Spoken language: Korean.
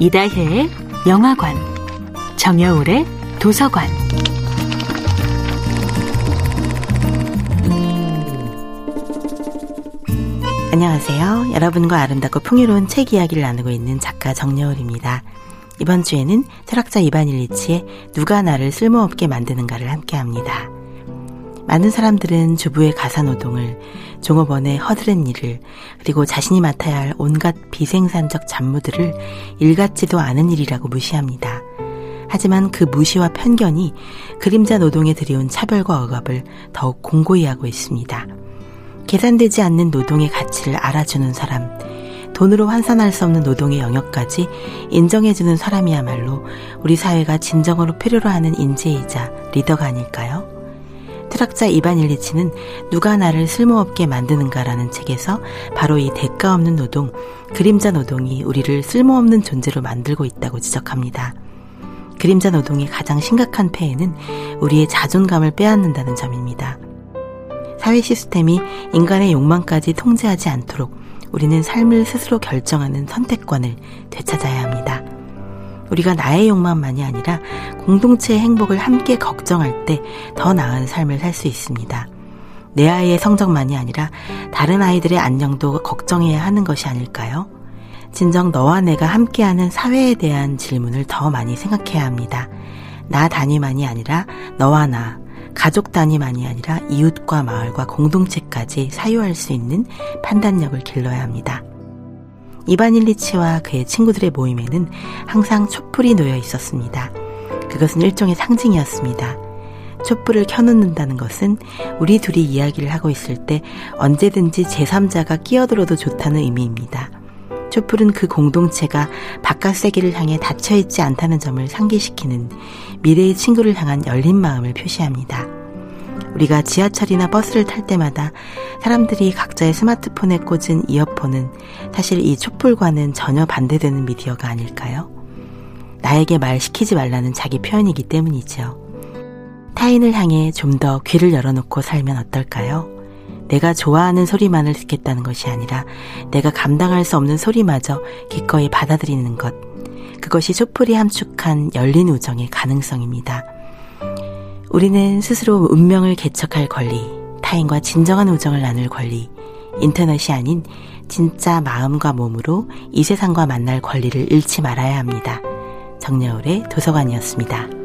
이다혜의 영화관, 정여울의 도서관. 안녕하세요. 여러분과 아름답고 풍요로운 책 이야기를 나누고 있는 작가 정여울입니다. 이번 주에는 철학자 이반 일리치의 누가 나를 쓸모없게 만드는가를 함께 합니다. 많은 사람들은 주부의 가사 노동을, 종업원의 허드렛 일을, 그리고 자신이 맡아야 할 온갖 비생산적 잡무들을 일 같지도 않은 일이라고 무시합니다. 하지만 그 무시와 편견이 그림자 노동에 들여온 차별과 억압을 더욱 공고히 하고 있습니다. 계산되지 않는 노동의 가치를 알아주는 사람, 돈으로 환산할 수 없는 노동의 영역까지 인정해주는 사람이야말로 우리 사회가 진정으로 필요로 하는 인재이자 리더가 아닐까요? 철학자 이반 일리치는 누가 나를 쓸모없게 만드는가라는 책에서 바로 이 대가 없는 노동, 그림자 노동이 우리를 쓸모없는 존재로 만들고 있다고 지적합니다. 그림자 노동의 가장 심각한 폐해는 우리의 자존감을 빼앗는다는 점입니다. 사회 시스템이 인간의 욕망까지 통제하지 않도록 우리는 삶을 스스로 결정하는 선택권을 되찾아야 합니다. 우리가 나의 욕망만이 아니라 공동체의 행복을 함께 걱정할 때 더 나은 삶을 살 수 있습니다. 내 아이의 성적만이 아니라 다른 아이들의 안녕도 걱정해야 하는 것이 아닐까요? 진정 너와 내가 함께하는 사회에 대한 질문을 더 많이 생각해야 합니다. 나 단위만이 아니라 너와 나, 가족 단위만이 아니라 이웃과 마을과 공동체까지 사유할 수 있는 판단력을 길러야 합니다. 이반 일리치와 그의 친구들의 모임에는 항상 촛불이 놓여 있었습니다. 그것은 일종의 상징이었습니다. 촛불을 켜놓는다는 것은 우리 둘이 이야기를 하고 있을 때 언제든지 제3자가 끼어들어도 좋다는 의미입니다. 촛불은 그 공동체가 바깥 세계를 향해 닫혀있지 않다는 점을 상기시키는 미래의 친구를 향한 열린 마음을 표시합니다. 우리가 지하철이나 버스를 탈 때마다 사람들이 각자의 스마트폰에 꽂은 이어폰은 사실 이 촛불과는 전혀 반대되는 미디어가 아닐까요? 나에게 말 시키지 말라는 자기 표현이기 때문이죠. 타인을 향해 좀 더 귀를 열어놓고 살면 어떨까요? 내가 좋아하는 소리만을 듣겠다는 것이 아니라 내가 감당할 수 없는 소리마저 기꺼이 받아들이는 것. 그것이 촛불이 함축한 열린 우정의 가능성입니다. 우리는 스스로 운명을 개척할 권리, 타인과 진정한 우정을 나눌 권리, 인터넷이 아닌 진짜 마음과 몸으로 이 세상과 만날 권리를 잃지 말아야 합니다. 정여울의 도서관이었습니다.